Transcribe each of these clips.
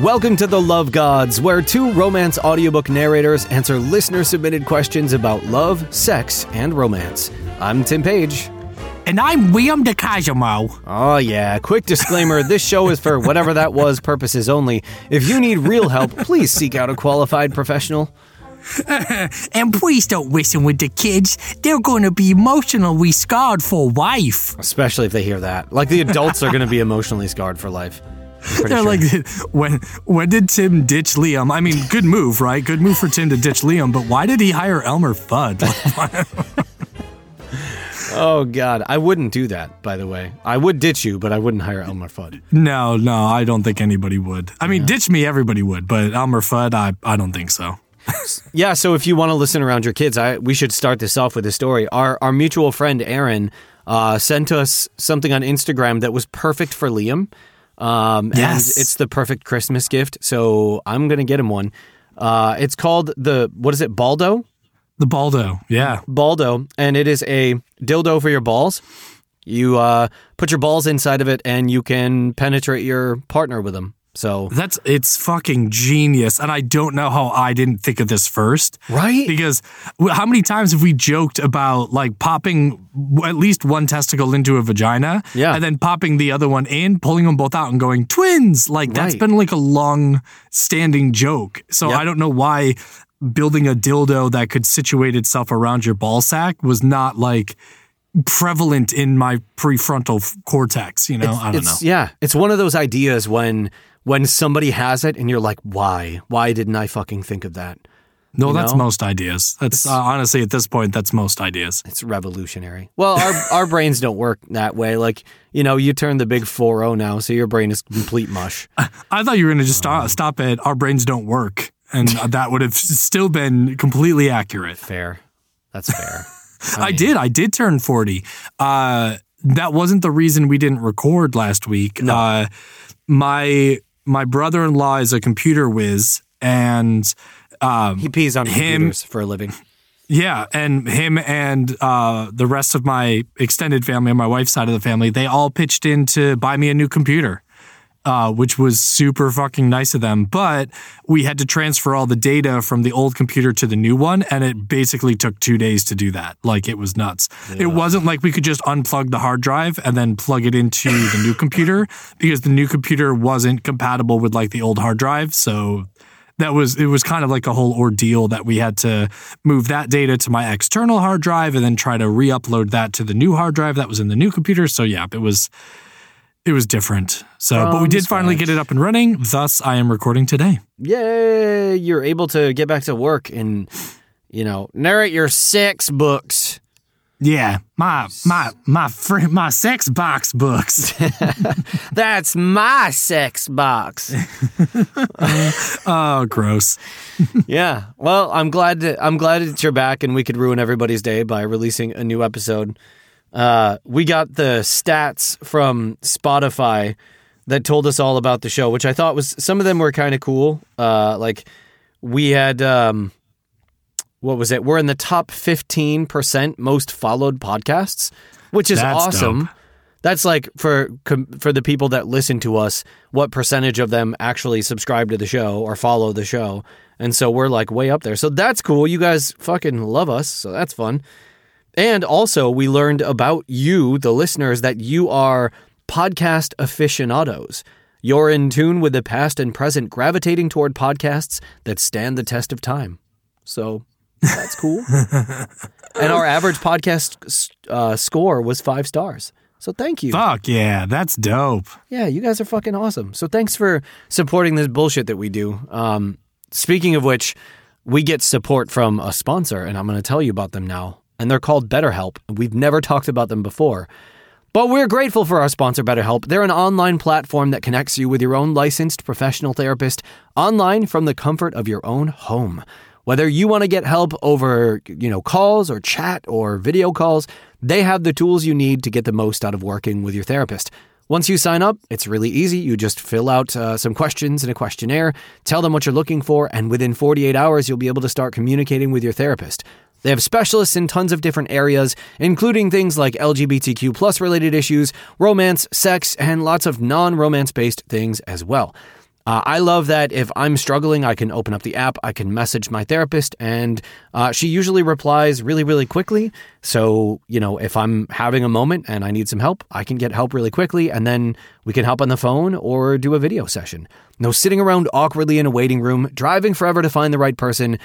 Welcome to The Love Gods, where two romance audiobook narrators answer listener submitted questions about love, sex, and romance. I'm Tim Paige. And I'm William DeCosimo. Oh, yeah. Quick disclaimer this show is for whatever that was purposes only. If you need real help, please seek out a qualified professional. And please don't listen with the kids. They're going to be emotionally scarred for life. Especially if they hear that. Like the adults are going to be emotionally scarred for life. They're sure. like, when when did Tim ditch Liam? I mean, good move, right? Good move for Tim to ditch Liam, but why did he hire Elmer Fudd? oh, God. I wouldn't do that, by the way. I would ditch you, but I wouldn't hire Elmer Fudd. no, no, I don't think anybody would. I mean, ditch me, everybody would, but Elmer Fudd, I, I don't think so. Yeah, so if you want to listen around your kids, I we should start this off with a story. Our our mutual friend Aaron uh, sent us something on Instagram that was perfect for Liam. Um, Yes. and it's the perfect Christmas gift. So I'm gonna get him one. Uh, it's called the what is it, Baldo? The Baldo, yeah. Baldo, and it is a dildo for your balls. You uh, put your balls inside of it, and you can penetrate your partner with them. So That's it's fucking genius, and I don't know how I didn't think of this first. right, Because how many times have we joked about like popping at least one testicle into a vagina, Yeah. and then popping the other one in, pulling them both out, and going twins? Like that's Right. been like a long standing joke. So Yep. I don't know why building a dildo that could situate itself around your ball sack was not like prevalent in my prefrontal cortex. You know, I don't know. Yeah, it's one of those ideas when when somebody has it and you're like, why? Why didn't I fucking think of that? No, you that's know? most ideas. That's uh, honestly at this point, that's most ideas. It's revolutionary. Well, our our brains don't work that way. Like you know, you turn the big four zero now, so your brain is complete mush. I thought you were going to just Um, stop, stop at our brains don't work. And that would have still been completely accurate. Fair, that's fair. I did. I did turn 40. Uh, that wasn't the reason we didn't record last week. Uh, my my brother in law is a computer whiz, and um, He pees on Him- computers for a living. yeah, and him and uh, the rest of my extended family on my wife's side of the family, they all pitched in to buy me a new computer, uh, which was super fucking nice of them. But we had to transfer all the data from the old computer to the new one, and it basically took two days to do that. Like it was nuts. It wasn't like we could just unplug the hard drive and then plug it into the new computer because the new computer wasn't compatible with like the old hard drive. So that was it was kind of like a whole ordeal that we had to move that data to my external hard drive and then try to re-upload that to the new hard drive that was in the new computer so yeah it was it was different so but we did finally get it up and running thus i am recording today Yay! You're able to get back to work and you know narrate your sex books. yeah my my my fr- my sex box books That's my sex box. oh gross yeah. Well, I'm glad that I'm glad that you're back and we could ruin everybody's day by releasing a new episode. Uh, we got the stats from Spotify that told us all about the show, which I thought was some of them were kind of cool. Uh, like we had um, what was it? We're in the top 15% most followed podcasts, which is That's awesome. dope. That's like for for the people that listen to us, what percentage of them actually subscribe to the show or follow the show. And so we're like way up there. So that's cool. You guys fucking love us. So that's fun. And also, we learned about you, the listeners, that you are podcast aficionados. You're in tune with the past and present, gravitating toward podcasts that stand the test of time. So that's cool. and our average podcast uh, score was five stars. So thank you. fuck yeah that's dope Yeah, you guys are fucking awesome. So thanks for supporting this bullshit that we do. Um, speaking of which, we get support from a sponsor, and I'm going to tell you about them now. And they're called BetterHelp. We've never talked about them before. But we're grateful for our sponsor, BetterHelp. They're an online platform that connects you with your own licensed professional therapist online from the comfort of your own home. Whether you want to get help over, you know, calls or chat or video calls, they have the tools you need to get the most out of working with your therapist. Once you sign up, it's really easy. You just fill out uh, some questions in a questionnaire, tell them what you're looking for, and within 48 hours, you'll be able to start communicating with your therapist. They have specialists in tons of different areas, including things like LGBTQ plus related issues, romance, sex, and lots of non romance based things as well. Uh, I love that if I'm struggling, I can open up the app, I can message my therapist, and uh, she usually replies really, really quickly. So, you know, if I'm having a moment and I need some help, I can get help really quickly, and then we can help on the phone or do a video session. No sitting around awkwardly in a waiting room, driving forever to find the right person.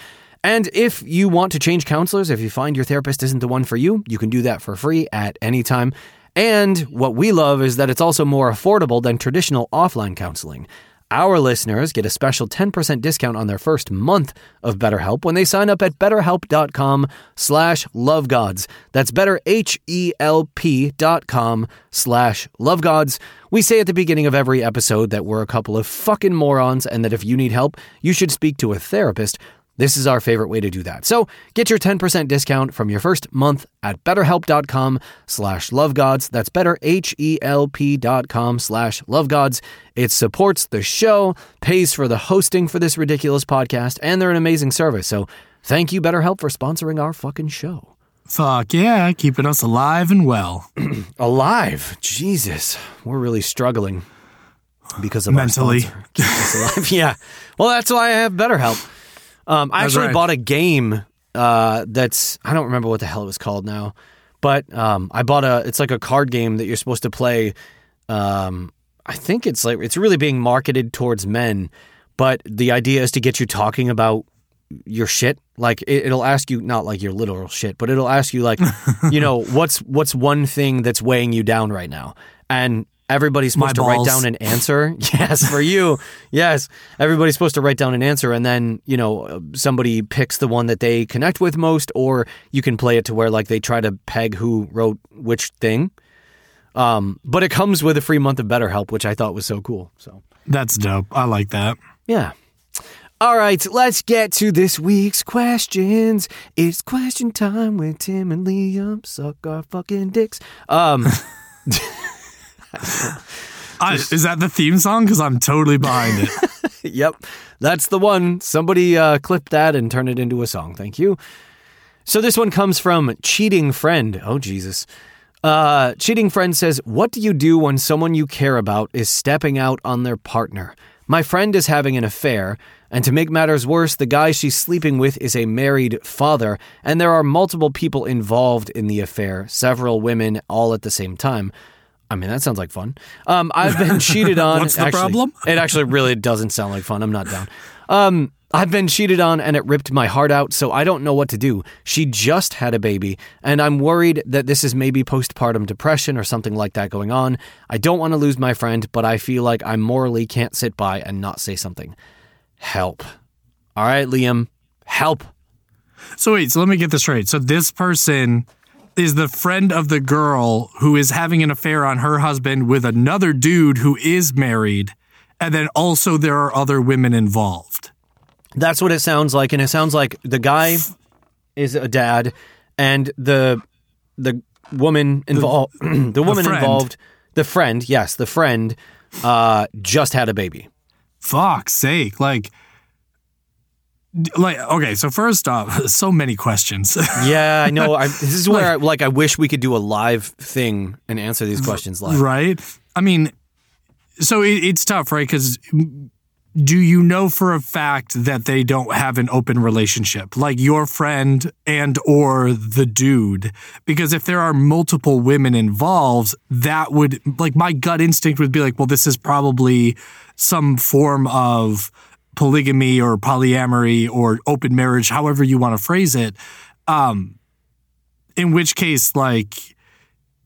And if you want to change counselors, if you find your therapist isn't the one for you, you can do that for free at any time. And what we love is that it's also more affordable than traditional offline counseling. Our listeners get a special 10% discount on their first month of BetterHelp when they sign up at betterhelp.com slash lovegods. That's Better betterhelp.com slash lovegods. We say at the beginning of every episode that we're a couple of fucking morons and that if you need help, you should speak to a therapist. This is our favorite way to do that. So get your 10% discount from your first month at betterhelp.com slash lovegods. That's betterhelp.com slash lovegods. It supports the show, pays for the hosting for this ridiculous podcast, and they're an amazing service. So thank you, BetterHelp, for sponsoring our fucking show. Fuck yeah, keeping us alive and well. Alive. Jesus. We're really struggling because of Mentally. Our sponsor. Keep us alive. yeah. Well, that's why I have BetterHelp. Um, I That's actually right. bought a game uh, that's I don't remember what the hell it was called now, but um, I bought a it's like a card game that you're supposed to play. Um, I think it's like it's really being marketed towards men, but the idea is to get you talking about your shit. Like it, it'll ask you not like your literal shit, but it'll ask you like, you know, what's what's one thing that's weighing you down right now, and everybody's supposed My to write down an answer. yes, for you. Yes, everybody's supposed to write down an answer, and then you know somebody picks the one that they connect with most, or you can play it to where like they try to peg who wrote which thing. Um, but it comes with a free month of BetterHelp, which I thought was so cool. So That's dope. I like that. yeah. All right, let's get to this week's questions. It's question time with Tim and Liam. Suck our fucking dicks. Um, I, is that the theme song? Because I'm totally behind it. yep, that's the one. Somebody uh, clip that and turn it into a song. Thank you. So this one comes from Cheating Friend. Oh, Jesus. Uh, Cheating Friend says, What do you do when someone you care about is stepping out on their partner? My friend is having an affair, and to make matters worse, the guy she's sleeping with is a married father, and there are multiple people involved in the affair, several women all at the same time. I mean, that sounds like fun. Um, I've been cheated on. What's the Actually, problem? It actually really doesn't sound like fun. I'm not down. Um, I've been cheated on and it ripped my heart out, so I don't know what to do. She just had a baby, and I'm worried that this is maybe postpartum depression or something like that going on. I don't want to lose my friend, but I feel like I morally can't sit by and not say something. Help. All right, Liam, help. So wait, so let me get this straight. So this person is the friend of the girl who is having an affair on her husband with another dude who is married, and then also there are other women involved. That's what it sounds like, and it sounds like the guy is a dad, and the the woman involved, the, woman friend. involved, the friend, yes, the friend, uh, just had a baby. Fuck's sake. Like like okay, so first off, so many questions. Yeah, I know. I, this is where, I, like, I wish we could do a live thing and answer these questions live. right? I mean, so it, it's tough, right? Because do you know for a fact that they don't have an open relationship, like your friend and or the dude? Because if there are multiple women involved, that would like my gut instinct would be like, well, this is probably some form of polygamy or polyamory or open marriage, however you want to phrase it. Um, in which case, like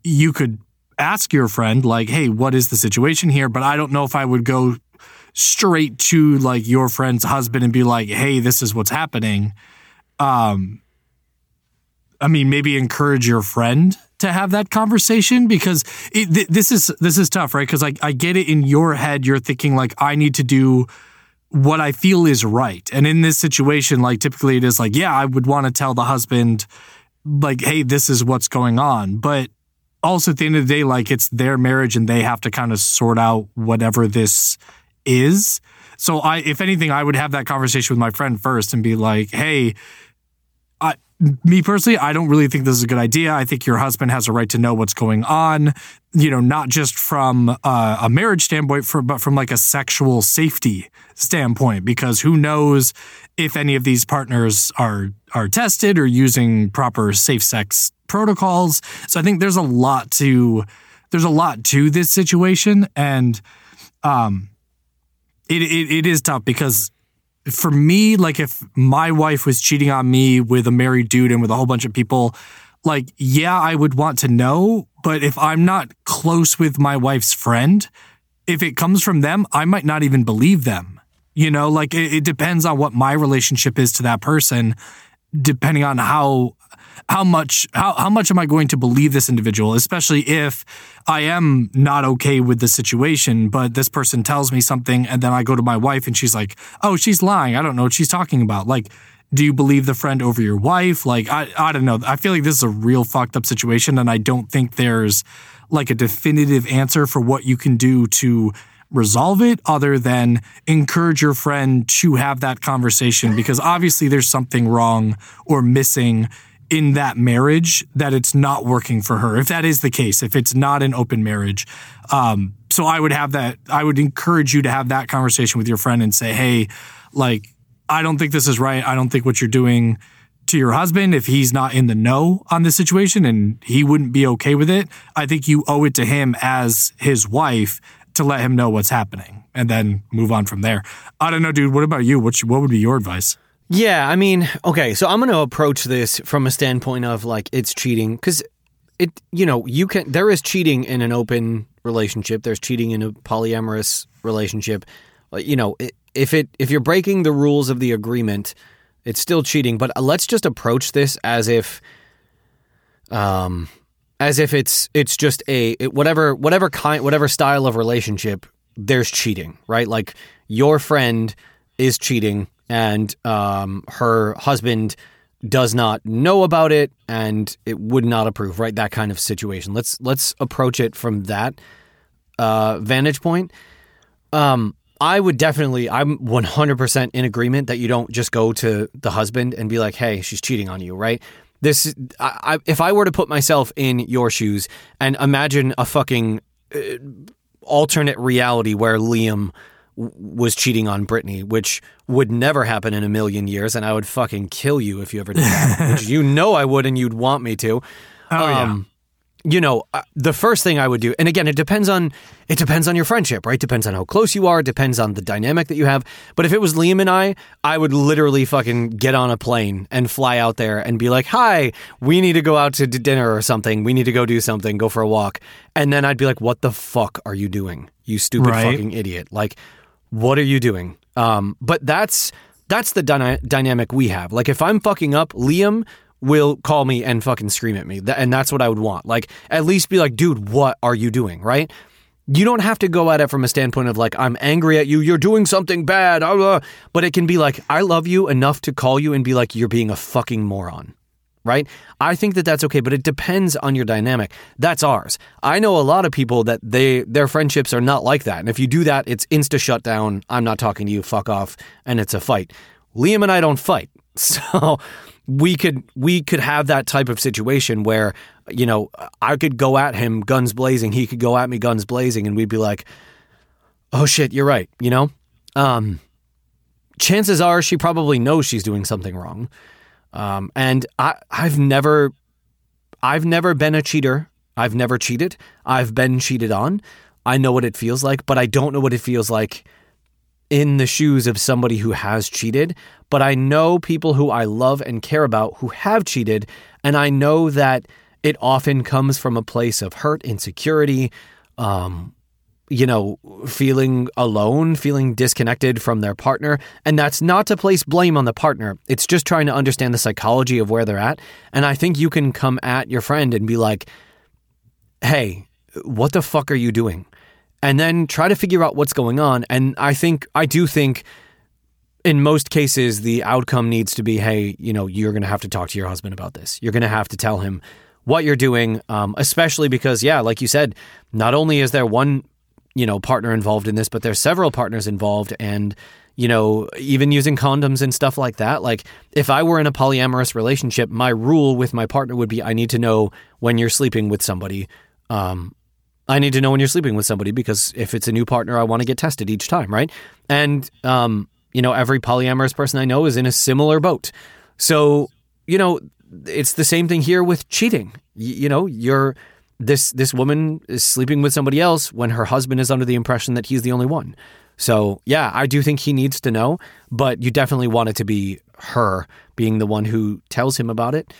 you could ask your friend like hey what is the situation here but i don't know if i would go straight to like your friend's husband and be like hey this is what's happening um i mean maybe encourage your friend to have that conversation because it, th- this is this is tough right because like i get it in your head you're thinking like i need to do what i feel is right and in this situation like typically it is like yeah i would want to tell the husband like hey this is what's going on but also at the end of the day, like it's their marriage and they have to kind of sort out whatever this is. So I, if anything, I would have that conversation with my friend first and be like, hey, I, me personally, I don't really think this is a good idea. I think your husband has a right to know what's going on. You know, not just from uh, a marriage standpoint, but from like a sexual safety standpoint, because who knows if any of these partners are are tested or using proper safe sex protocols. So I think there's a lot to there's a lot to this situation, and um, it, it, it is tough because for me, like if my wife was cheating on me with a married dude and with a whole bunch of people, like, yeah, I would want to know. But if I'm not close with my wife's friend, if it comes from them, I might not even believe them. You know, like it, it depends on what my relationship is to that person, depending on how how much how, how much am I going to believe this individual, especially if I am not okay with the situation, but this person tells me something and then I go to my wife and she's like, "Oh, she's lying. I don't know what she's talking about." Like do you believe the friend over your wife? Like, I, I don't know. I feel like this is a real fucked up situation. And I don't think there's like a definitive answer for what you can do to resolve it other than encourage your friend to have that conversation because obviously there's something wrong or missing in that marriage that it's not working for her. If that is the case, if it's not an open marriage. Um, so I would have that, I would encourage you to have that conversation with your friend and say, hey, like, I don't think this is right. I don't think what you're doing to your husband, if he's not in the know on this situation and he wouldn't be okay with it, I think you owe it to him as his wife to let him know what's happening and then move on from there. I don't know, dude. What about you? What, what would be your advice? Yeah, I mean, okay, so I'm going to approach this from a standpoint of like it's cheating because it, you know, you can, there is cheating in an open relationship, there's cheating in a polyamorous relationship. You know, it, if it if you're breaking the rules of the agreement, it's still cheating. But let's just approach this as if, um, as if it's it's just a it, whatever whatever kind whatever style of relationship. There's cheating, right? Like your friend is cheating, and um, her husband does not know about it and it would not approve right that kind of situation let's let's approach it from that uh, vantage point um, I would definitely, I'm 100% in agreement that you don't just go to the husband and be like, hey, she's cheating on you, right? This, I, I, if I were to put myself in your shoes and imagine a fucking uh, alternate reality where Liam w- was cheating on Brittany, which would never happen in a million years, and I would fucking kill you if you ever did that, which you know I would and you'd want me to. Oh, um, yeah you know, uh, the first thing I would do, and again, it depends on it depends on your friendship, right? Depends on how close you are, depends on the dynamic that you have. But if it was Liam and I, I would literally fucking get on a plane and fly out there and be like, "Hi, we need to go out to dinner or something. We need to go do something, go for a walk." And then I'd be like, "What the fuck are you doing? You stupid right. fucking idiot. Like, what are you doing?" Um, but that's that's the dyna- dynamic we have. Like if I'm fucking up, Liam will call me and fucking scream at me. And that's what I would want. Like, at least be like, dude, what are you doing? Right? You don't have to go at it from a standpoint of like, I'm angry at you, you're doing something bad, ah, ah. but it can be like, I love you enough to call you and be like, you're being a fucking moron. Right? I think that that's okay, but it depends on your dynamic. That's ours. I know a lot of people that they their friendships are not like that. And if you do that, it's insta shutdown. I'm not talking to you, fuck off, and it's a fight. Liam and I don't fight. So we could we could have that type of situation where you know I could go at him guns blazing, he could go at me guns blazing, and we'd be like, "Oh shit, you're right," you know. Um, chances are she probably knows she's doing something wrong, um, and I I've never I've never been a cheater. I've never cheated. I've been cheated on. I know what it feels like, but I don't know what it feels like in the shoes of somebody who has cheated, but I know people who I love and care about who have cheated, and I know that it often comes from a place of hurt, insecurity, um, you know, feeling alone, feeling disconnected from their partner. And that's not to place blame on the partner. It's just trying to understand the psychology of where they're at. And I think you can come at your friend and be like, hey, what the fuck are you doing? And then try to figure out what's going on. And I think, I do think in most cases, the outcome needs to be hey, you know, you're going to have to talk to your husband about this. You're going to have to tell him what you're doing, um, especially because, yeah, like you said, not only is there one, you know, partner involved in this, but there's several partners involved. And, you know, even using condoms and stuff like that. Like, if I were in a polyamorous relationship, my rule with my partner would be I need to know when you're sleeping with somebody. Um, I need to know when you're sleeping with somebody because if it's a new partner, I want to get tested each time, right? And um, you know, every polyamorous person I know is in a similar boat. So, you know, it's the same thing here with cheating. Y- you know, you're this this woman is sleeping with somebody else when her husband is under the impression that he's the only one. So, yeah, I do think he needs to know, but you definitely want it to be her being the one who tells him about it.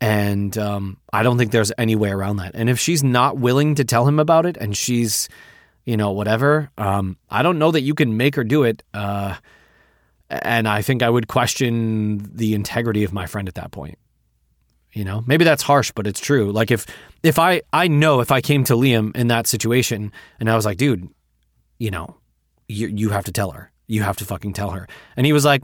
And um, I don't think there's any way around that. And if she's not willing to tell him about it and she's, you know, whatever, um, I don't know that you can make her do it. Uh, and I think I would question the integrity of my friend at that point. You know, maybe that's harsh, but it's true. Like if if I I know if I came to Liam in that situation and I was like, dude, you know, you you have to tell her. You have to fucking tell her. And he was like,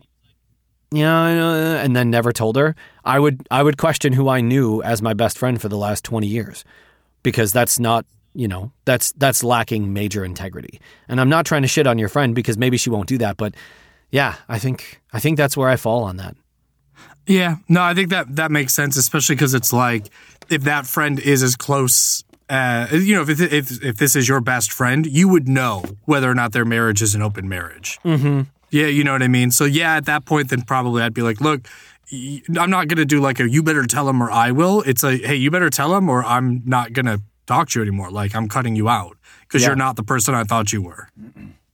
yeah, know, and then never told her. I would I would question who I knew as my best friend for the last 20 years because that's not, you know, that's that's lacking major integrity. And I'm not trying to shit on your friend because maybe she won't do that, but yeah, I think I think that's where I fall on that. Yeah, no, I think that that makes sense, especially because it's like if that friend is as close, uh, you know, if, if if this is your best friend, you would know whether or not their marriage is an open marriage. Mm-hmm. Yeah, you know what I mean. So yeah, at that point, then probably I'd be like, look, I'm not gonna do like a you better tell him or I will. It's a hey, you better tell him or I'm not gonna talk to you anymore. Like I'm cutting you out because Yeah. you're not the person I thought you were.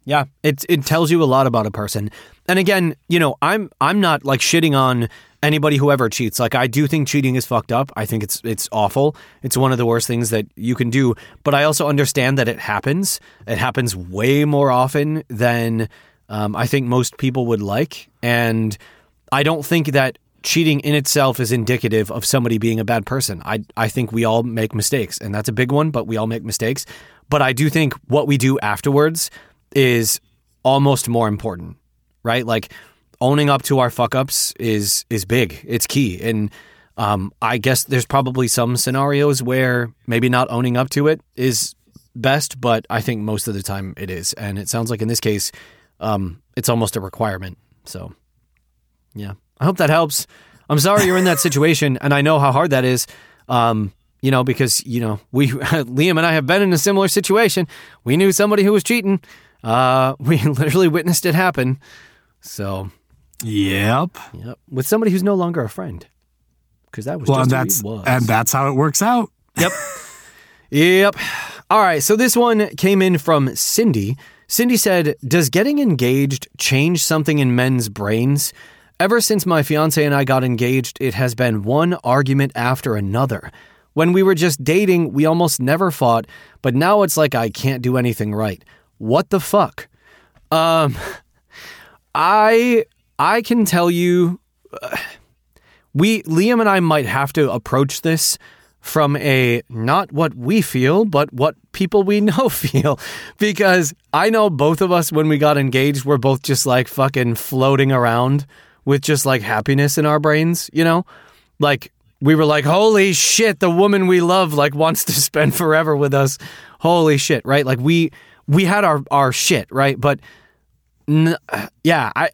Yeah, it it tells you a lot about a person. And again, you know, I'm I'm not like shitting on anybody who ever cheats. Like I do think cheating is fucked up. I think it's it's awful. It's one of the worst things that you can do, but I also understand that it happens. It happens way more often than um, I think most people would like, and I don't think that cheating in itself is indicative of somebody being a bad person. I I think we all make mistakes, and that's a big one, but we all make mistakes. But I do think what we do afterwards is almost more important, right? Like owning up to our fuck ups is is big. It's key. And um, I guess there's probably some scenarios where maybe not owning up to it is best, but I think most of the time it is. And it sounds like in this case, um, it's almost a requirement. So yeah, I hope that helps. I'm sorry you're in that situation, and I know how hard that is. Um, you know, because you know we Liam and I have been in a similar situation. We knew somebody who was cheating. Uh, we literally witnessed it happen. So, Yep. yep, with somebody who's no longer a friend, because that was Well, just and that's was. and that's how it works out. Yep. yep. All right. So this one came in from Cindy. Cindy said, Does getting engaged change something in men's brains? Ever since my fiance and I got engaged, it has been one argument after another. When we were just dating, we almost never fought, but now it's like I can't do anything right. What the fuck? Um, I I can tell you we Liam and I might have to approach this from a not what we feel, but what people we know feel. Because I know both of us when we got engaged, we're both just like fucking floating around with just like happiness in our brains, you know? Like we were like, holy shit, the woman we love like wants to spend forever with us. Holy shit, right? Like we we had our our shit, right? But n- yeah, I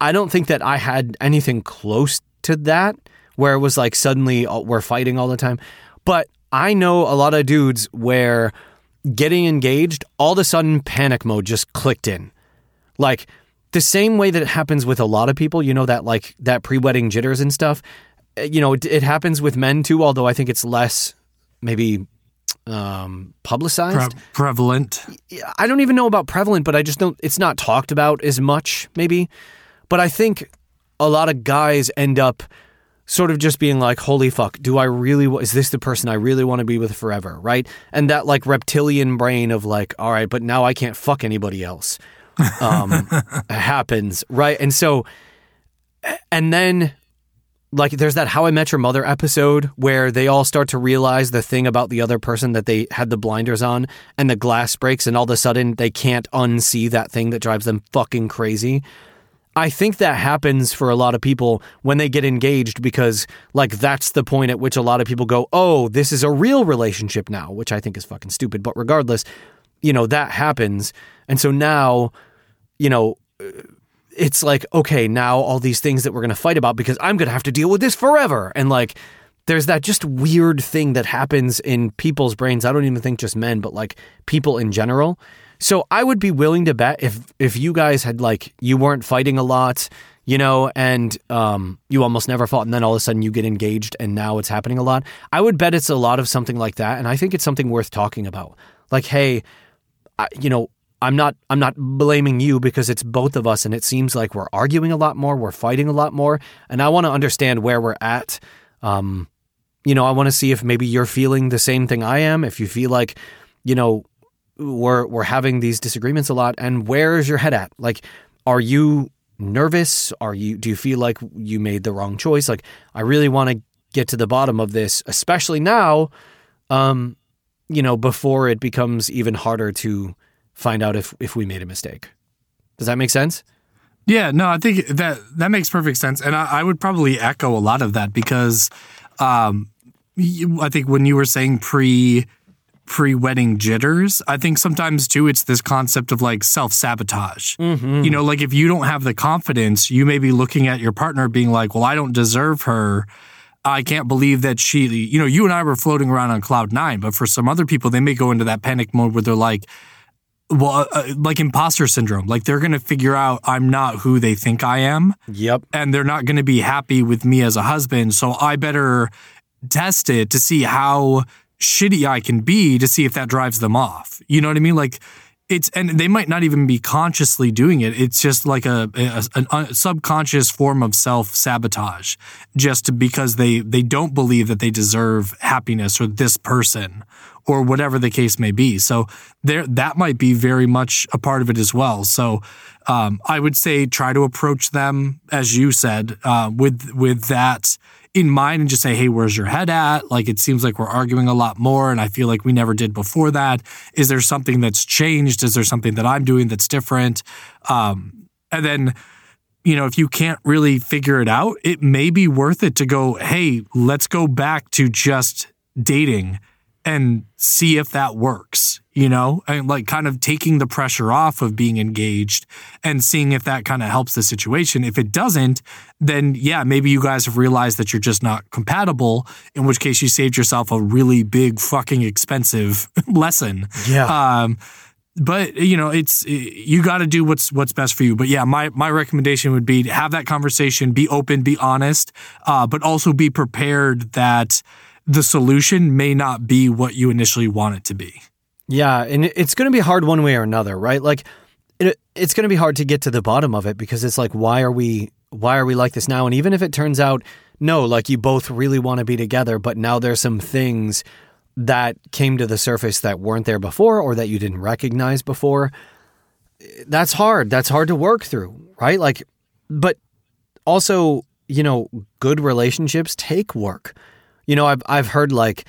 I don't think that I had anything close to that where it was like suddenly we're fighting all the time. But I know a lot of dudes where getting engaged, all of a sudden panic mode just clicked in. Like the same way that it happens with a lot of people, you know, that like that pre wedding jitters and stuff. Uh, You know, it, it happens with men too, although I think it's less maybe um, publicized. Pre- prevalent. I don't even know about prevalent, but I just don't. It's not talked about as much, maybe. But I think a lot of guys end up sort of just being like, "Holy fuck, do I really? Is this the person I really want to be with forever?" Right? And that like reptilian brain of like, "All right, but now I can't fuck anybody else." Um, happens, right? And so, and then like there's that how i met your mother episode where they all start to realize the thing about the other person that they had the blinders on and the glass breaks and all of a sudden they can't unsee that thing that drives them fucking crazy i think that happens for a lot of people when they get engaged because like that's the point at which a lot of people go oh this is a real relationship now which i think is fucking stupid but regardless you know that happens and so now you know uh, it's like okay now all these things that we're going to fight about because i'm going to have to deal with this forever and like there's that just weird thing that happens in people's brains. I don't even think just men, but like people in general. So I would be willing to bet if if you guys had like you weren't fighting a lot, you know, and um, you almost never fought, and then all of a sudden you get engaged, and now it's happening a lot. I would bet it's a lot of something like that, and I think it's something worth talking about. Like, hey, I, you know, I'm not I'm not blaming you because it's both of us, and it seems like we're arguing a lot more, we're fighting a lot more, and I want to understand where we're at. Um, you know, I want to see if maybe you're feeling the same thing I am. If you feel like, you know, we're we're having these disagreements a lot, and where is your head at? Like, are you nervous? Are you do you feel like you made the wrong choice? Like, I really want to get to the bottom of this, especially now. Um, you know, before it becomes even harder to find out if if we made a mistake. Does that make sense? Yeah, no, I think that that makes perfect sense, and I, I would probably echo a lot of that because um, I think when you were saying pre pre wedding jitters, I think sometimes too it's this concept of like self sabotage. Mm-hmm. You know, like if you don't have the confidence, you may be looking at your partner being like, "Well, I don't deserve her." I can't believe that she, you know, you and I were floating around on cloud nine, but for some other people, they may go into that panic mode where they're like, well, uh, uh like imposter syndrome. Like they're going to figure out I'm not who they think I am. Yep. And they're not going to be happy with me as a husband. So I better test it to see how shitty I can be to see if that drives them off. You know what I mean? Like it's and they might not even be consciously doing it. It's just like a, a, a subconscious form of self sabotage, just because they they don't believe that they deserve happiness or this person or whatever the case may be. So there that might be very much a part of it as well. So um, I would say try to approach them as you said uh, with with that in mind and just say, hey, where's your head at? Like, it seems like we're arguing a lot more, and I feel like we never did before that. Is there something that's changed? Is there something that I'm doing that's different? Um, and then, you know, if you can't really figure it out, it may be worth it to go, hey, let's go back to just dating and see if that works, you know, and like kind of taking the pressure off of being engaged and seeing if that kind of helps the situation. If it doesn't, then yeah, maybe you guys have realized that you're just not compatible, in which case you saved yourself a really big fucking expensive lesson. Yeah. Um, but you know it's you got to do what's what's best for you but yeah my my recommendation would be to have that conversation be open be honest uh, but also be prepared that the solution may not be what you initially want it to be. Yeah, and it's going to be hard one way or another, right? Like it, it's going to be hard to get to the bottom of it because it's like why are we why are we like this now? And even if it turns out no, like you both really want to be together, but now there's some things that came to the surface that weren't there before or that you didn't recognize before. That's hard. That's hard to work through, right? Like but also, you know, good relationships take work. You know, I've I've heard like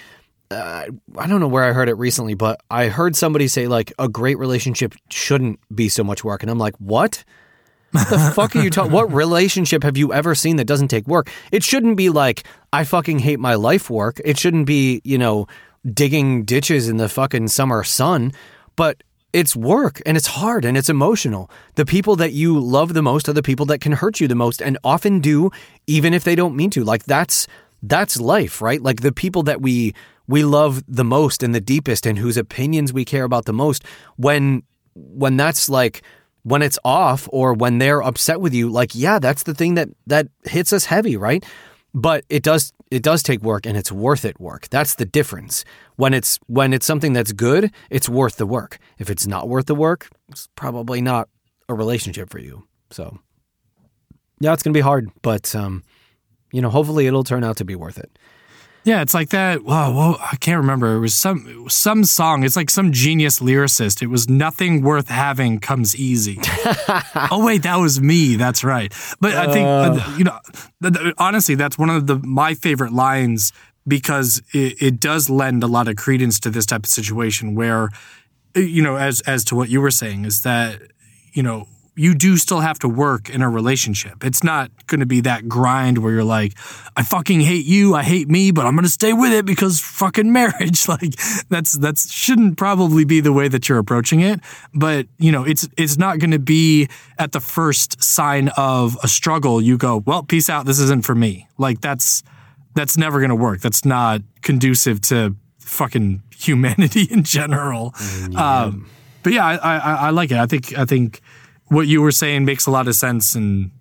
uh, I don't know where I heard it recently, but I heard somebody say like a great relationship shouldn't be so much work, and I'm like, what? the fuck are you talking? What relationship have you ever seen that doesn't take work? It shouldn't be like I fucking hate my life work. It shouldn't be you know digging ditches in the fucking summer sun, but it's work and it's hard and it's emotional. The people that you love the most are the people that can hurt you the most and often do, even if they don't mean to. Like that's that's life, right? Like the people that we we love the most and the deepest and whose opinions we care about the most when when that's like when it's off or when they're upset with you like yeah that's the thing that that hits us heavy right? But it does it does take work and it's worth it work. That's the difference. When it's when it's something that's good it's worth the work. If it's not worth the work it's probably not a relationship for you. So yeah it's going to be hard but um you know, hopefully it'll turn out to be worth it. Yeah, it's like that. Wow, well, I can't remember. It was some some song. It's like some genius lyricist. It was nothing worth having comes easy. oh wait, that was me. That's right. But I think uh, you know, honestly, that's one of the my favorite lines because it, it does lend a lot of credence to this type of situation where, you know, as as to what you were saying is that you know you do still have to work in a relationship. It's not going to be that grind where you're like, I fucking hate you, I hate me, but I'm going to stay with it because fucking marriage. Like that's that shouldn't probably be the way that you're approaching it. But you know, it's it's not going to be at the first sign of a struggle. You go, well, peace out. This isn't for me. Like that's that's never going to work. That's not conducive to fucking humanity in general. Um, but yeah, I, I, I like it. I think I think what you were saying makes a lot of sense, and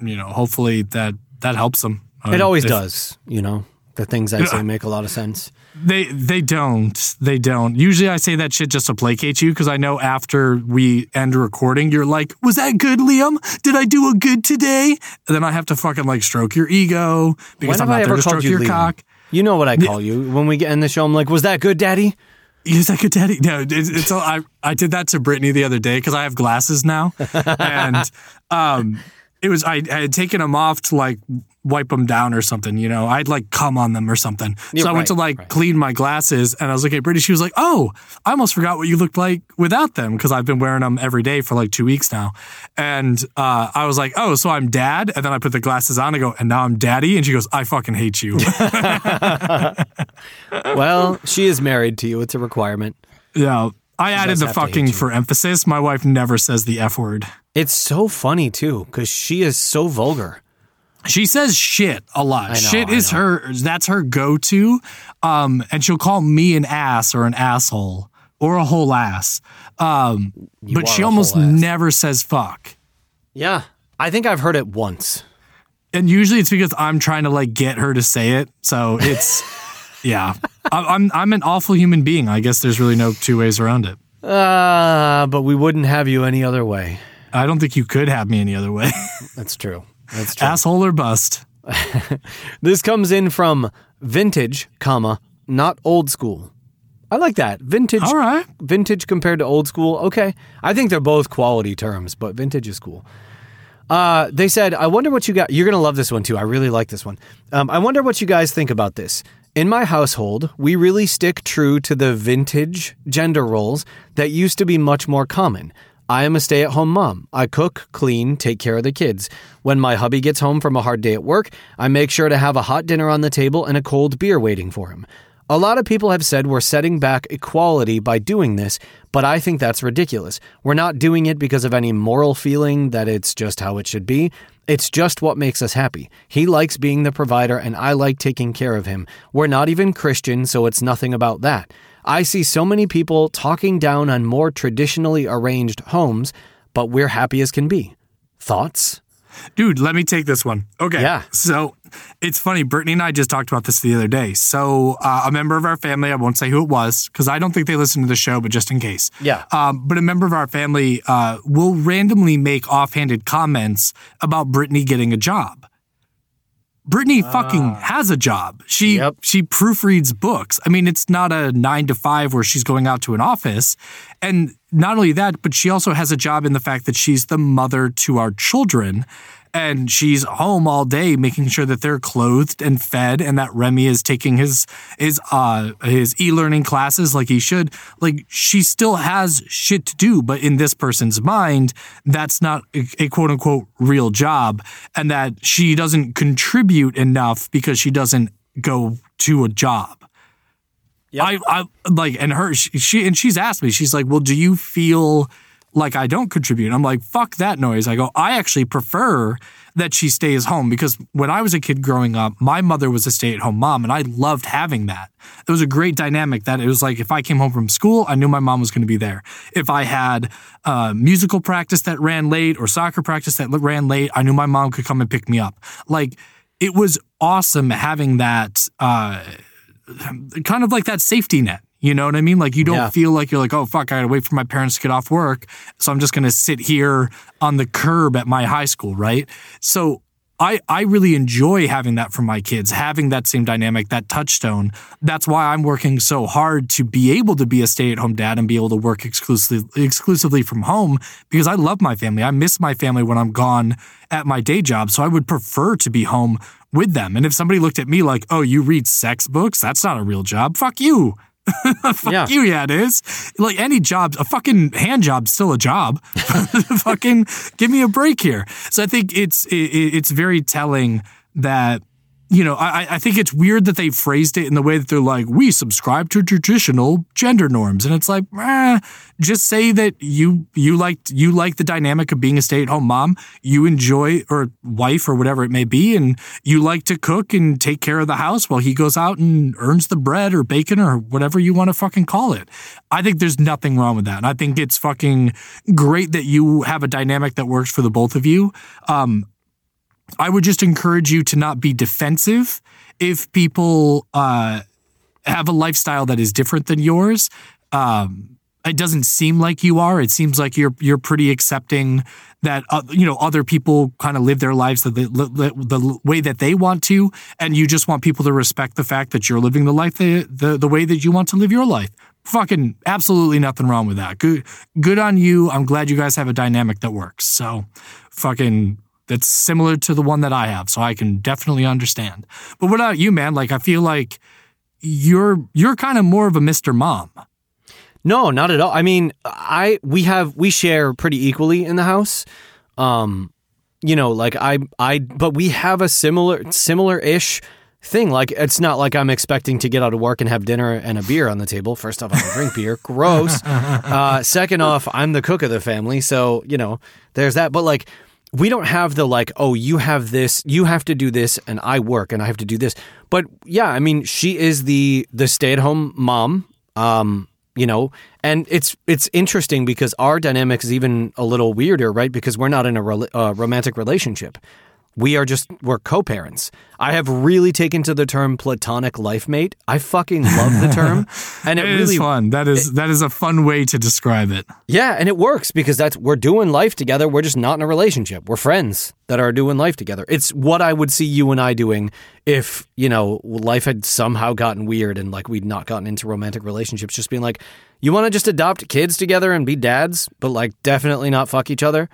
you know, hopefully that that helps them. It Um, always if- does, you know. The things I say make a lot of sense. They they don't. They don't. Usually I say that shit just to placate you because I know after we end recording, you're like, "Was that good, Liam? Did I do a good today?" And then I have to fucking like stroke your ego because When I'm have I there to stroke you your Liam? cock. You know what I call you when we get in the show. I'm like, "Was that good, Daddy?" Is that good, Daddy? No, it's, all, I I did that to Brittany the other day because I have glasses now, and um, it was I, I had taken them off to like wipe them down or something. You know, I'd like cum on them or something. So Yeah, I went to like right. clean my glasses, and I was looking at Brittany. She was like, "Oh, I almost forgot what you looked like without them because I've been wearing them every day for like two weeks now." And uh, I was like, "Oh, so I'm dad?" And then I put the glasses on. and go, "And now I'm daddy." And she goes, "I fucking hate you." well, she is married to you. It's a requirement. yeah. I added the to fucking for emphasis. My wife never says the F word. It's so funny too because she is so vulgar. She says shit a lot. know, shit I is her that's her go-to. Um and she'll call me an ass or an asshole or a whole ass. Um but she almost never says fuck. Yeah, I think I've heard it once. And usually it's because I'm trying to like get her to say it. So it's yeah. I'm I'm an awful human being. I guess there's really no two ways around it. Uh, but we wouldn't have you any other way. I don't think you could have me any other way. That's true. That's true. Asshole or bust. This comes in from vintage, comma, not old school. I like that. Vintage All right. vintage compared to old school. Okay. I think they're both quality terms, but vintage is cool. Uh, they said, I wonder what you got. You're going to love this one too. I really like this one. Um, I wonder what you guys think about this. In my household, we really stick true to the vintage gender roles that used to be much more common. I am a stay at home mom. I cook, clean, take care of the kids. When my hubby gets home from a hard day at work, I make sure to have a hot dinner on the table and a cold beer waiting for him. A lot of people have said we're setting back equality by doing this, but I think that's ridiculous. We're not doing it because of any moral feeling that it's just how it should be. It's just what makes us happy. He likes being the provider, and I like taking care of him. We're not even Christian, so it's nothing about that. I see so many people talking down on more traditionally arranged homes, but we're happy as can be. Thoughts? Dude, let me take this one. Okay. Yeah. So it's funny. Brittany and I just talked about this the other day. So uh, a member of our family, I won't say who it was because I don't think they listen to the show, but just in case. Yeah. Um, but a member of our family uh, will randomly make offhanded comments about Brittany getting a job. Brittany fucking has a job. She Yep. she proofreads books. I mean, it's not a nine to five where she's going out to an office. And not only that, but she also has a job in the fact that she's the mother to our children. And she's home all day making sure that they're clothed and fed and that Remy is taking his his uh his e-learning classes like he should. Like she still has shit to do, but in this person's mind, that's not a, a quote unquote real job. And that she doesn't contribute enough because she doesn't go to a job. I, I like, and her, she, she, and she's asked me, she's like, well, do you feel like I don't contribute? I'm like, fuck that noise. I go, I actually prefer that she stays home because when I was a kid growing up, my mother was a stay at home mom and I loved having that. It was a great dynamic that it was like if I came home from school, I knew my mom was going to be there. If I had uh, musical practice that ran late or soccer practice that ran late, I knew my mom could come and pick me up. Like, it was awesome having that. Uh, kind of like that safety net. You know what I mean? Like you don't Yeah. feel like you're like, oh fuck, I gotta wait for my parents to get off work, so I'm just gonna sit here on the curb at my high school, right? So I I really enjoy having that for my kids, having that same dynamic, that touchstone. That's why I'm working so hard to be able to be a stay-at-home dad and be able to work exclusively exclusively from home because I love my family. I miss my family when I'm gone at my day job, so I would prefer to be home with them. And if somebody looked at me like, "Oh, you read sex books? That's not a real job." Fuck you. Fuck Yeah. you, yeah, it is. Like any job, a fucking hand job's still a job. fucking give me a break here. So I think it's it, it's very telling that you know, I, I think it's weird that they phrased it in the way that they're like, we subscribe to traditional gender norms, and it's like, eh, just say that you you like you like the dynamic of being a stay at home mom, you enjoy or wife or whatever it may be, and you like to cook and take care of the house while he goes out and earns the bread or bacon or whatever you want to fucking call it. I think there's nothing wrong with that, and I think it's fucking great that you have a dynamic that works for the both of you. Um, I would just encourage you to not be defensive if people uh, have a lifestyle that is different than yours. Um, it doesn't seem like you are. It seems like you're you're pretty accepting that uh, you know other people kind of live their lives the, the, the way that they want to, and you just want people to respect the fact that you're living the life the, the the way that you want to live your life. Fucking absolutely nothing wrong with that. Good good on you. I'm glad you guys have a dynamic that works. So, fucking that's similar to the one that I have, so I can definitely understand. But what about you, man? Like I feel like you're you're kind of more of a Mr. Mom. No, not at all. I mean, I we have we share pretty equally in the house. Um, you know, like I I but we have a similar similar ish thing. Like it's not like I'm expecting to get out of work and have dinner and a beer on the table. First off, I don't drink beer. Gross. Uh, second off, I'm the cook of the family, so you know, there's that. But like we don't have the like, oh, you have this, you have to do this, and I work and I have to do this. But yeah, I mean, she is the the stay at home mom. Um, you know, and it's it's interesting because our dynamic is even a little weirder, right? Because we're not in a re- uh, romantic relationship we are just we're co-parents. I have really taken to the term platonic life mate. I fucking love the term, and it, it really, is fun. That is it, that is a fun way to describe it. Yeah, and it works because that's we're doing life together. We're just not in a relationship. We're friends that are doing life together. It's what I would see you and I doing if you know life had somehow gotten weird and like we'd not gotten into romantic relationships. Just being like, you want to just adopt kids together and be dads, but like definitely not fuck each other.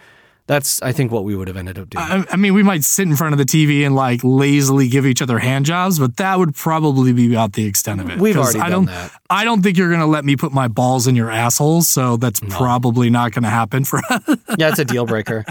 That's, I think, what we would have ended up doing. I, I, mean, we might sit in front of the TV and like lazily give each other hand jobs, but that would probably be about the extent of it. We've already I done don't, that. I don't think you're going to let me put my balls in your asshole, so that's no. probably not going to happen for us. yeah, it's a deal breaker.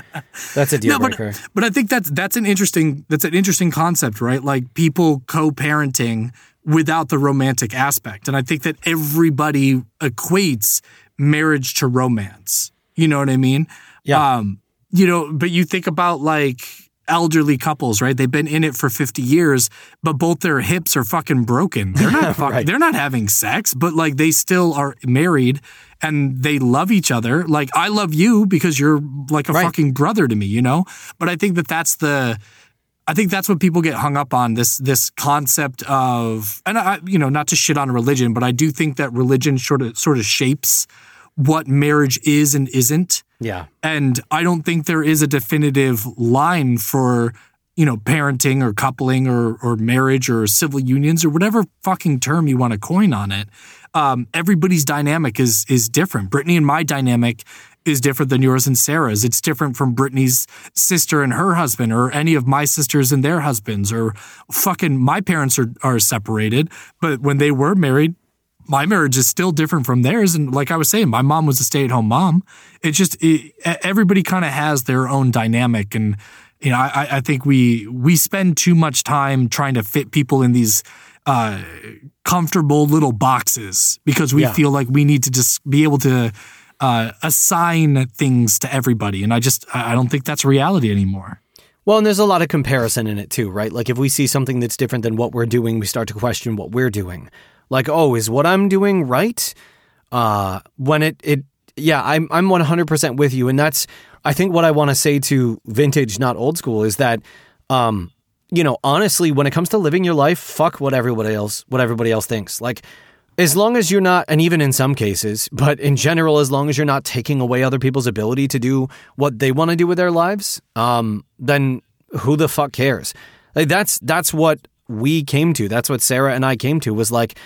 That's a deal no, breaker. But, but I think that's that's an interesting that's an interesting concept, right? Like people co-parenting without the romantic aspect, and I think that everybody equates marriage to romance. You know what I mean? Yeah. Um, you know, but you think about like elderly couples, right? They've been in it for 50 years, but both their hips are fucking broken. They're not fucking, right. they're not having sex, but like they still are married and they love each other. Like I love you because you're like a right. fucking brother to me, you know? But I think that that's the I think that's what people get hung up on this this concept of and I you know, not to shit on religion, but I do think that religion sort of sort of shapes what marriage is and isn't. Yeah. And I don't think there is a definitive line for, you know, parenting or coupling or, or marriage or civil unions or whatever fucking term you want to coin on it. Um, everybody's dynamic is is different. Brittany and my dynamic is different than yours and Sarah's. It's different from Brittany's sister and her husband, or any of my sisters and their husbands, or fucking my parents are are separated, but when they were married, my marriage is still different from theirs. And like I was saying, my mom was a stay at home mom. It's just it, everybody kind of has their own dynamic, and you know, I, I think we we spend too much time trying to fit people in these uh, comfortable little boxes because we yeah. feel like we need to just be able to uh, assign things to everybody, and I just I don't think that's reality anymore. Well, and there's a lot of comparison in it too, right? Like if we see something that's different than what we're doing, we start to question what we're doing like, oh, is what I'm doing right? Uh, when it, it, yeah, I'm, I'm 100% with you. And that's, I think what I want to say to vintage, not old school, is that, um, you know, honestly, when it comes to living your life, fuck what everybody else, what everybody else thinks. Like, as long as you're not, and even in some cases, but in general, as long as you're not taking away other people's ability to do what they want to do with their lives, um, then who the fuck cares? Like that's that's what we came to. That's what Sarah and I came to was like,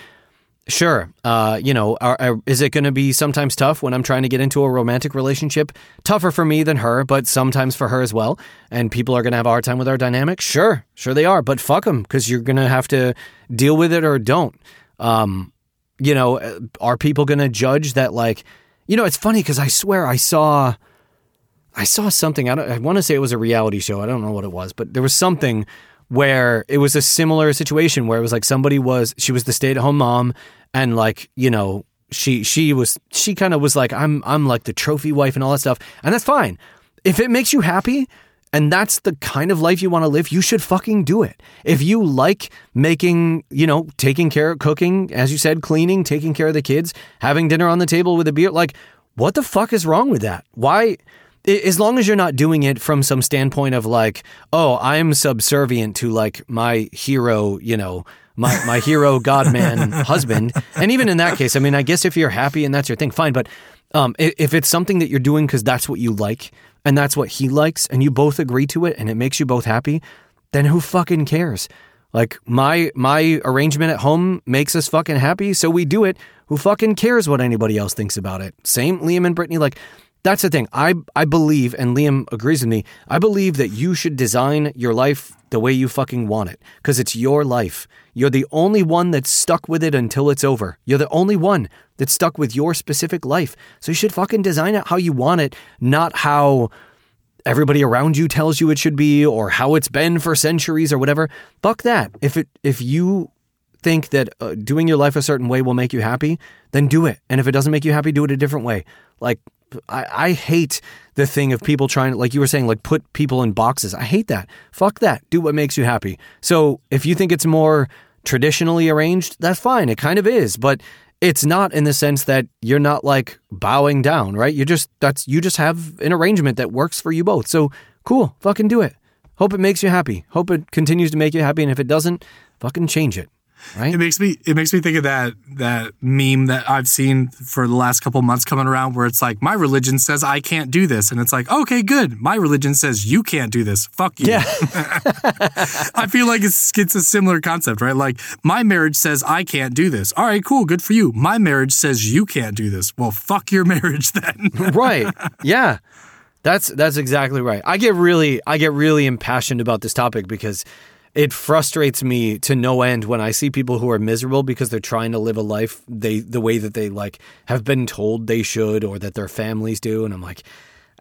Sure. Uh, you know, are, are, is it going to be sometimes tough when I'm trying to get into a romantic relationship? Tougher for me than her, but sometimes for her as well. And people are going to have a hard time with our dynamic? Sure. Sure they are. But fuck them because you're going to have to deal with it or don't. Um, you know, uh, are people going to judge that, like, you know, it's funny because I swear I saw. I saw something. I, I want to say it was a reality show. I don't know what it was, but there was something where it was a similar situation where it was like somebody was she was the stay at home mom and like you know she she was she kind of was like I'm I'm like the trophy wife and all that stuff and that's fine if it makes you happy and that's the kind of life you want to live, you should fucking do it. If you like making, you know, taking care of cooking, as you said, cleaning, taking care of the kids, having dinner on the table with a beer, like, what the fuck is wrong with that? Why? As long as you're not doing it from some standpoint of like, oh, I'm subservient to like my hero, you know, my, my hero, godman husband. And even in that case, I mean, I guess if you're happy and that's your thing, fine. But um, if it's something that you're doing because that's what you like, and that's what he likes and you both agree to it and it makes you both happy, then who fucking cares? Like my my arrangement at home makes us fucking happy, so we do it. Who fucking cares what anybody else thinks about it? Same Liam and Brittany like that's the thing. I I believe and Liam agrees with me. I believe that you should design your life the way you fucking want it because it's your life. You're the only one that's stuck with it until it's over. You're the only one that's stuck with your specific life. So you should fucking design it how you want it, not how everybody around you tells you it should be or how it's been for centuries or whatever. Fuck that. If it if you think that uh, doing your life a certain way will make you happy, then do it. And if it doesn't make you happy, do it a different way. Like I, I hate the thing of people trying to, like you were saying, like put people in boxes. I hate that. Fuck that. Do what makes you happy. So if you think it's more traditionally arranged, that's fine. It kind of is, but it's not in the sense that you're not like bowing down, right? You just that's you just have an arrangement that works for you both. So cool, fucking do it. Hope it makes you happy. Hope it continues to make you happy and if it doesn't, fucking change it. Right? It makes me it makes me think of that that meme that I've seen for the last couple months coming around where it's like my religion says I can't do this and it's like okay good my religion says you can't do this fuck you Yeah. I feel like it's it's a similar concept right like my marriage says I can't do this all right cool good for you my marriage says you can't do this well fuck your marriage then right. Yeah. That's that's exactly right. I get really I get really impassioned about this topic because it frustrates me to no end when I see people who are miserable because they're trying to live a life they the way that they like have been told they should or that their families do and I'm like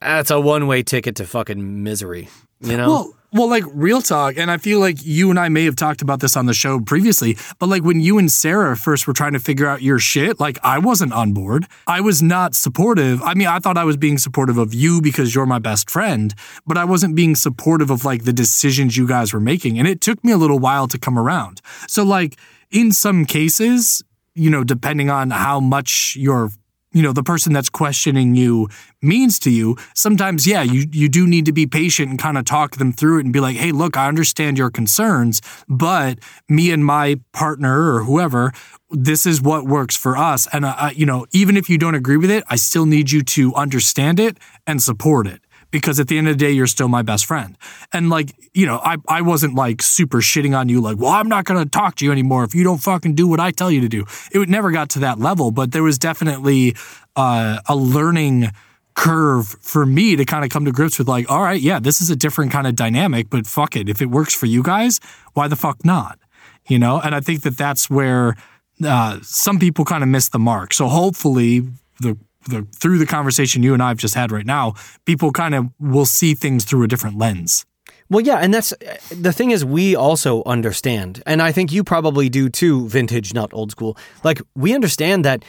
that's a one-way ticket to fucking misery, you know? Well, well, like real talk, and I feel like you and I may have talked about this on the show previously, but like when you and Sarah first were trying to figure out your shit, like I wasn't on board. I was not supportive. I mean, I thought I was being supportive of you because you're my best friend, but I wasn't being supportive of like the decisions you guys were making. And it took me a little while to come around. So, like, in some cases, you know, depending on how much your you know the person that's questioning you means to you sometimes yeah you you do need to be patient and kind of talk them through it and be like hey look i understand your concerns but me and my partner or whoever this is what works for us. And uh, you know even if you don't agree with it i still need you to understand it and support it because at the end of the day, you're still my best friend. And like, you know, I, I wasn't like super shitting on you, like, well, I'm not going to talk to you anymore if you don't fucking do what I tell you to do. It never got to that level, but there was definitely uh, a learning curve for me to kind of come to grips with like, all right, yeah, this is a different kind of dynamic, but fuck it. If it works for you guys, why the fuck not? You know? And I think that that's where uh, some people kind of miss the mark. So hopefully the the through the conversation you and I have just had right now, people kind of will see things through a different lens. Well, yeah, and that's the thing is we also understand, and I think you probably do too, vintage, not old school. Like we understand that,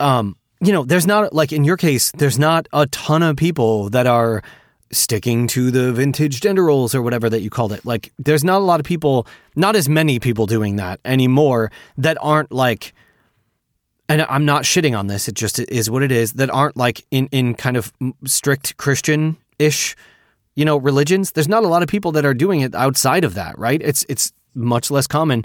um, you know, there's not like in your case, there's not a ton of people that are sticking to the vintage gender roles or whatever that you called it. Like there's not a lot of people, not as many people doing that anymore that aren't like and I'm not shitting on this. It just is what it is. That aren't like in in kind of strict Christian ish, you know, religions. There's not a lot of people that are doing it outside of that, right? It's it's much less common.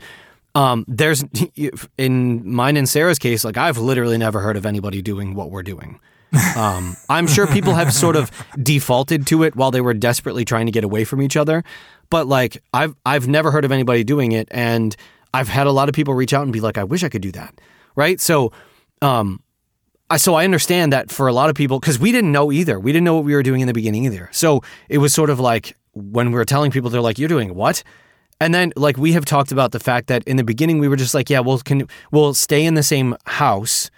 Um, there's in mine and Sarah's case, like I've literally never heard of anybody doing what we're doing. Um, I'm sure people have sort of defaulted to it while they were desperately trying to get away from each other, but like I've I've never heard of anybody doing it, and I've had a lot of people reach out and be like, I wish I could do that right? So, um, I so I understand that for a lot of people because we didn't know either. We didn't know what we were doing in the beginning either. So it was sort of like when we were telling people, they're like, "You're doing what?" And then like we have talked about the fact that in the beginning we were just like, "Yeah, we'll can we'll stay in the same house."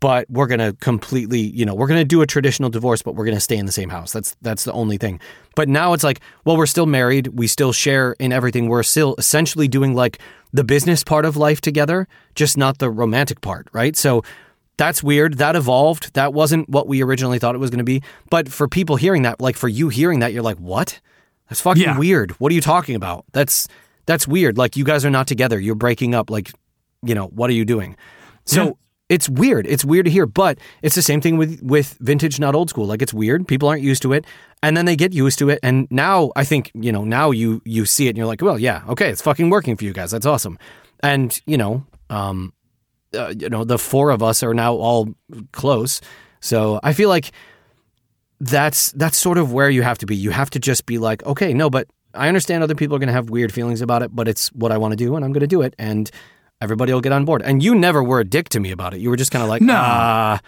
But we're going to completely, you know, we're going to do a traditional divorce, but we're going to stay in the same house. That's that's the only thing. But now it's like, well, we're still married. We still share in everything. We're still essentially doing like the business part of life together, just not the romantic part, right? So that's weird. That evolved. That wasn't what we originally thought it was going to be. But for people hearing that, like for you hearing that, you're like, "What? That's fucking Yeah. weird. What are you talking about? That's that's weird. Like you guys are not together. You're breaking up. Like, you know, what are you doing?" So Yeah. It's weird. It's weird to hear, but it's the same thing with with vintage, not old school. Like it's weird. People aren't used to it, and then they get used to it. And now I think you know now you you see it, and you're like, well, yeah, okay, it's fucking working for you guys. That's awesome. And you know, um, uh, you know, the four of us are now all close. So I feel like that's that's sort of where you have to be. You have to just be like, okay, no, but I understand other people are going to have weird feelings about it, but it's what I want to do, and I'm going to do it, and everybody will get on board. And you never were a dick to me about it. You were just kind of like, No. "Ah,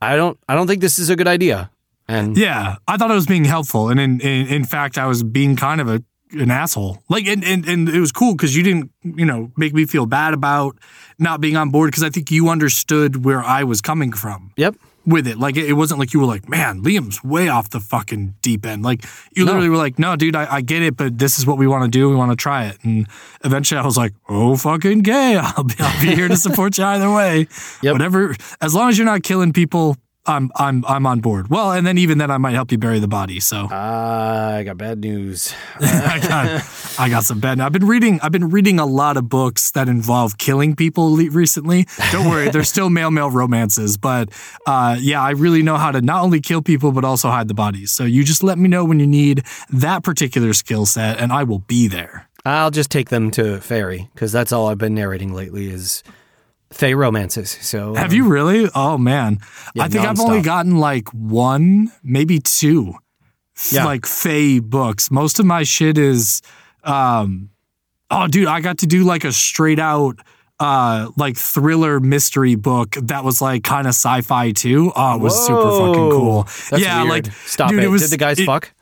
I don't, I don't think this is a good idea. And Yeah, I thought I was being helpful, and in in, in fact, I was being kind of a an asshole. Like, and and, and it was cool because you didn't, you know, make me feel bad about not being on board because I think you understood where I was coming from yep, with it. Like, it, wasn't like you were like, man, Liam's way off the fucking deep end. Like, you No. literally were like, no, dude, I, I get it, but this is what we want to do. We want to try it. And eventually, I was like, oh fucking gay. I'll be, I'll be here to support you either way. Yep. Whatever, as long as you're not killing people. I'm I'm I'm on board. Well, and then even then I might help you bury the body. So I got bad news. I got I got some bad. I've been reading I've been reading a lot of books that involve killing people recently. Don't worry, they're still male male romances, but uh, yeah, I really know how to not only kill people but also hide the bodies. So you just let me know when you need that particular skill set, and I will be there. I'll just take them to fairy because that's all I've been narrating lately is Fey romances. So Have you really? Oh man, Yeah, I think I've only gotten like one, maybe two, Yeah. like Fey books. Most of my shit is, um, oh dude, I got to do like a straight out. Uh, like thriller mystery book that was like kind of sci-fi too. Oh, it was super fucking cool. That's yeah, weird. like stop dude, it. it was- Did the guys it- fuck?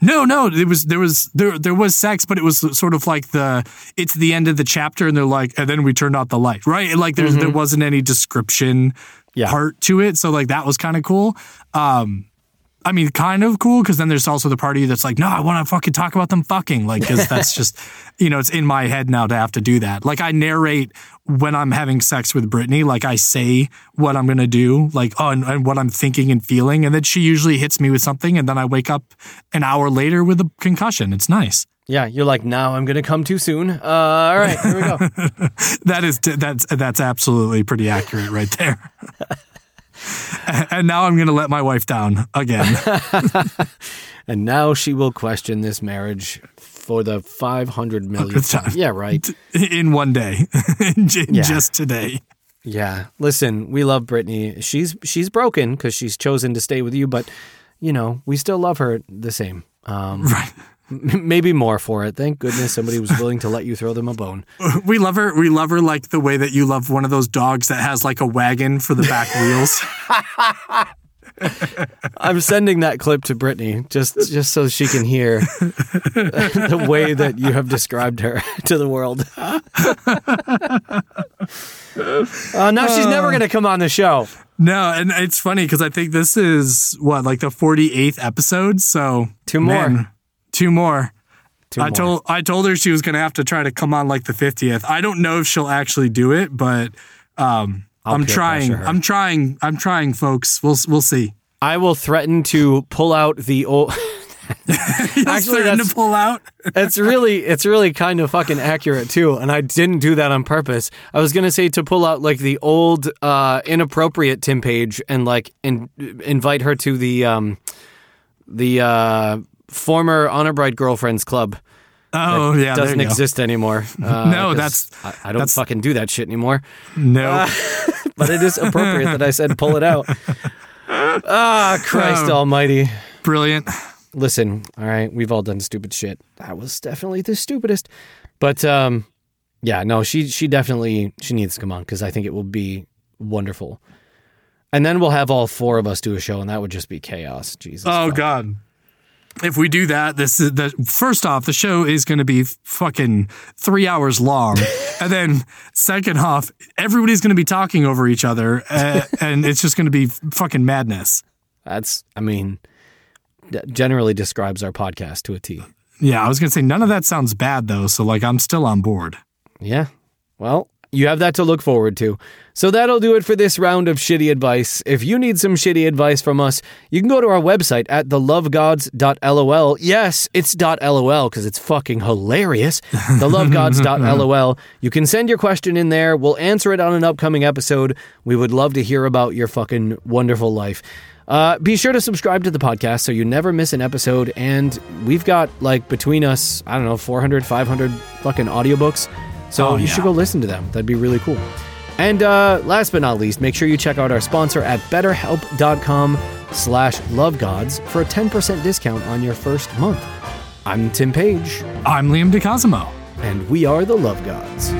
No, no, it was there was there there was sex, but it was sort of like the it's the end of the chapter, and they're like, and then we turned out the light, right? Like there's there wasn't any description Mm-hmm. Yeah. part to it, so like that was kind of cool. Um, I mean, kind of cool because then there's also the party that's like, no, I want to fucking talk about them fucking, like because that's just you know it's in my head now to have to do that. Like I narrate when I'm having sex with Brittany, like I say what I'm gonna do, like oh, and, and what I'm thinking and feeling, and then she usually hits me with something, and then I wake up an hour later with a concussion. It's nice. Yeah, you're like, now I'm going to come too soon. Uh, all right, here we go. That is that's that's absolutely pretty accurate right there. and now I'm gonna let my wife down again. and now she will question this marriage for the 500 millionth time. time. Yeah, right. in one day, in Yeah. just today. Yeah. Listen, we love Brittany. She's she's broken because she's chosen to stay with you, but you know we still love her the same. Um, Right. maybe more for it. Thank goodness somebody was willing to let you throw them a bone. We love her. We love her like the way that you love one of those dogs that has like a wagon for the back wheels. I'm sending that clip to Brittany just just so she can hear the way that you have described her to the world. Uh, now she's never going to come on the show. No, and it's funny because I think this is what like the 48th episode. So Two more. man, two more. Two I more. told I told her she was gonna have to try to come on like the 50th. I don't know if she'll actually do it, but um, I'm trying. I'm trying. I'm trying, folks. We'll we'll see. I will threaten to pull out the old. Actually, Actually, that's- to pull out. it's really it's really kind of fucking accurate too and i didn't do that on purpose i was gonna say to pull out like the old uh inappropriate tim paige and like in, invite her to the um the uh former honor bride girlfriends club Oh yeah, doesn't exist anymore uh, No, that's- I, I don't that's- fucking do that shit anymore No, but it is appropriate that i said pull it out ah christ Oh. almighty brilliant. listen, all right, we've all done stupid shit. That was definitely the stupidest. But um yeah, no, she she definitely she needs to come on because I think it will be wonderful. And then we'll have all four of us do a show, and that would just be chaos. Jesus. Oh god. If we do that, this is the first off, the show is going to be fucking three hours long, and then second off, everybody's going to be talking over each other, uh, and it's just going to be fucking madness. That's, I mean, that generally describes our podcast to a T. Yeah, I was going to say none of that sounds bad though, so like I'm still on board. Yeah. Well, you have that to look forward to. So that'll do it for this round of shitty advice. If you need some shitty advice from us, you can go to our website at thelovegods.lol. Yes, it's .lol because it's fucking hilarious. Thelovegods.lol. You can send your question in there. We'll answer it on an upcoming episode. We would love to hear about your fucking wonderful life. Uh, be sure to subscribe to the podcast so you never miss an episode. And we've got, like, between us, I don't know, 400, 500 fucking audiobooks. So Oh, you yeah. should go listen to them. That'd be really cool. And uh, last but not least, make sure you check out our sponsor at betterhelp.com slash lovegods for a 10% discount on your first month. I'm Tim Paige, I'm Liam DeCosimo. and we are the Love Gods.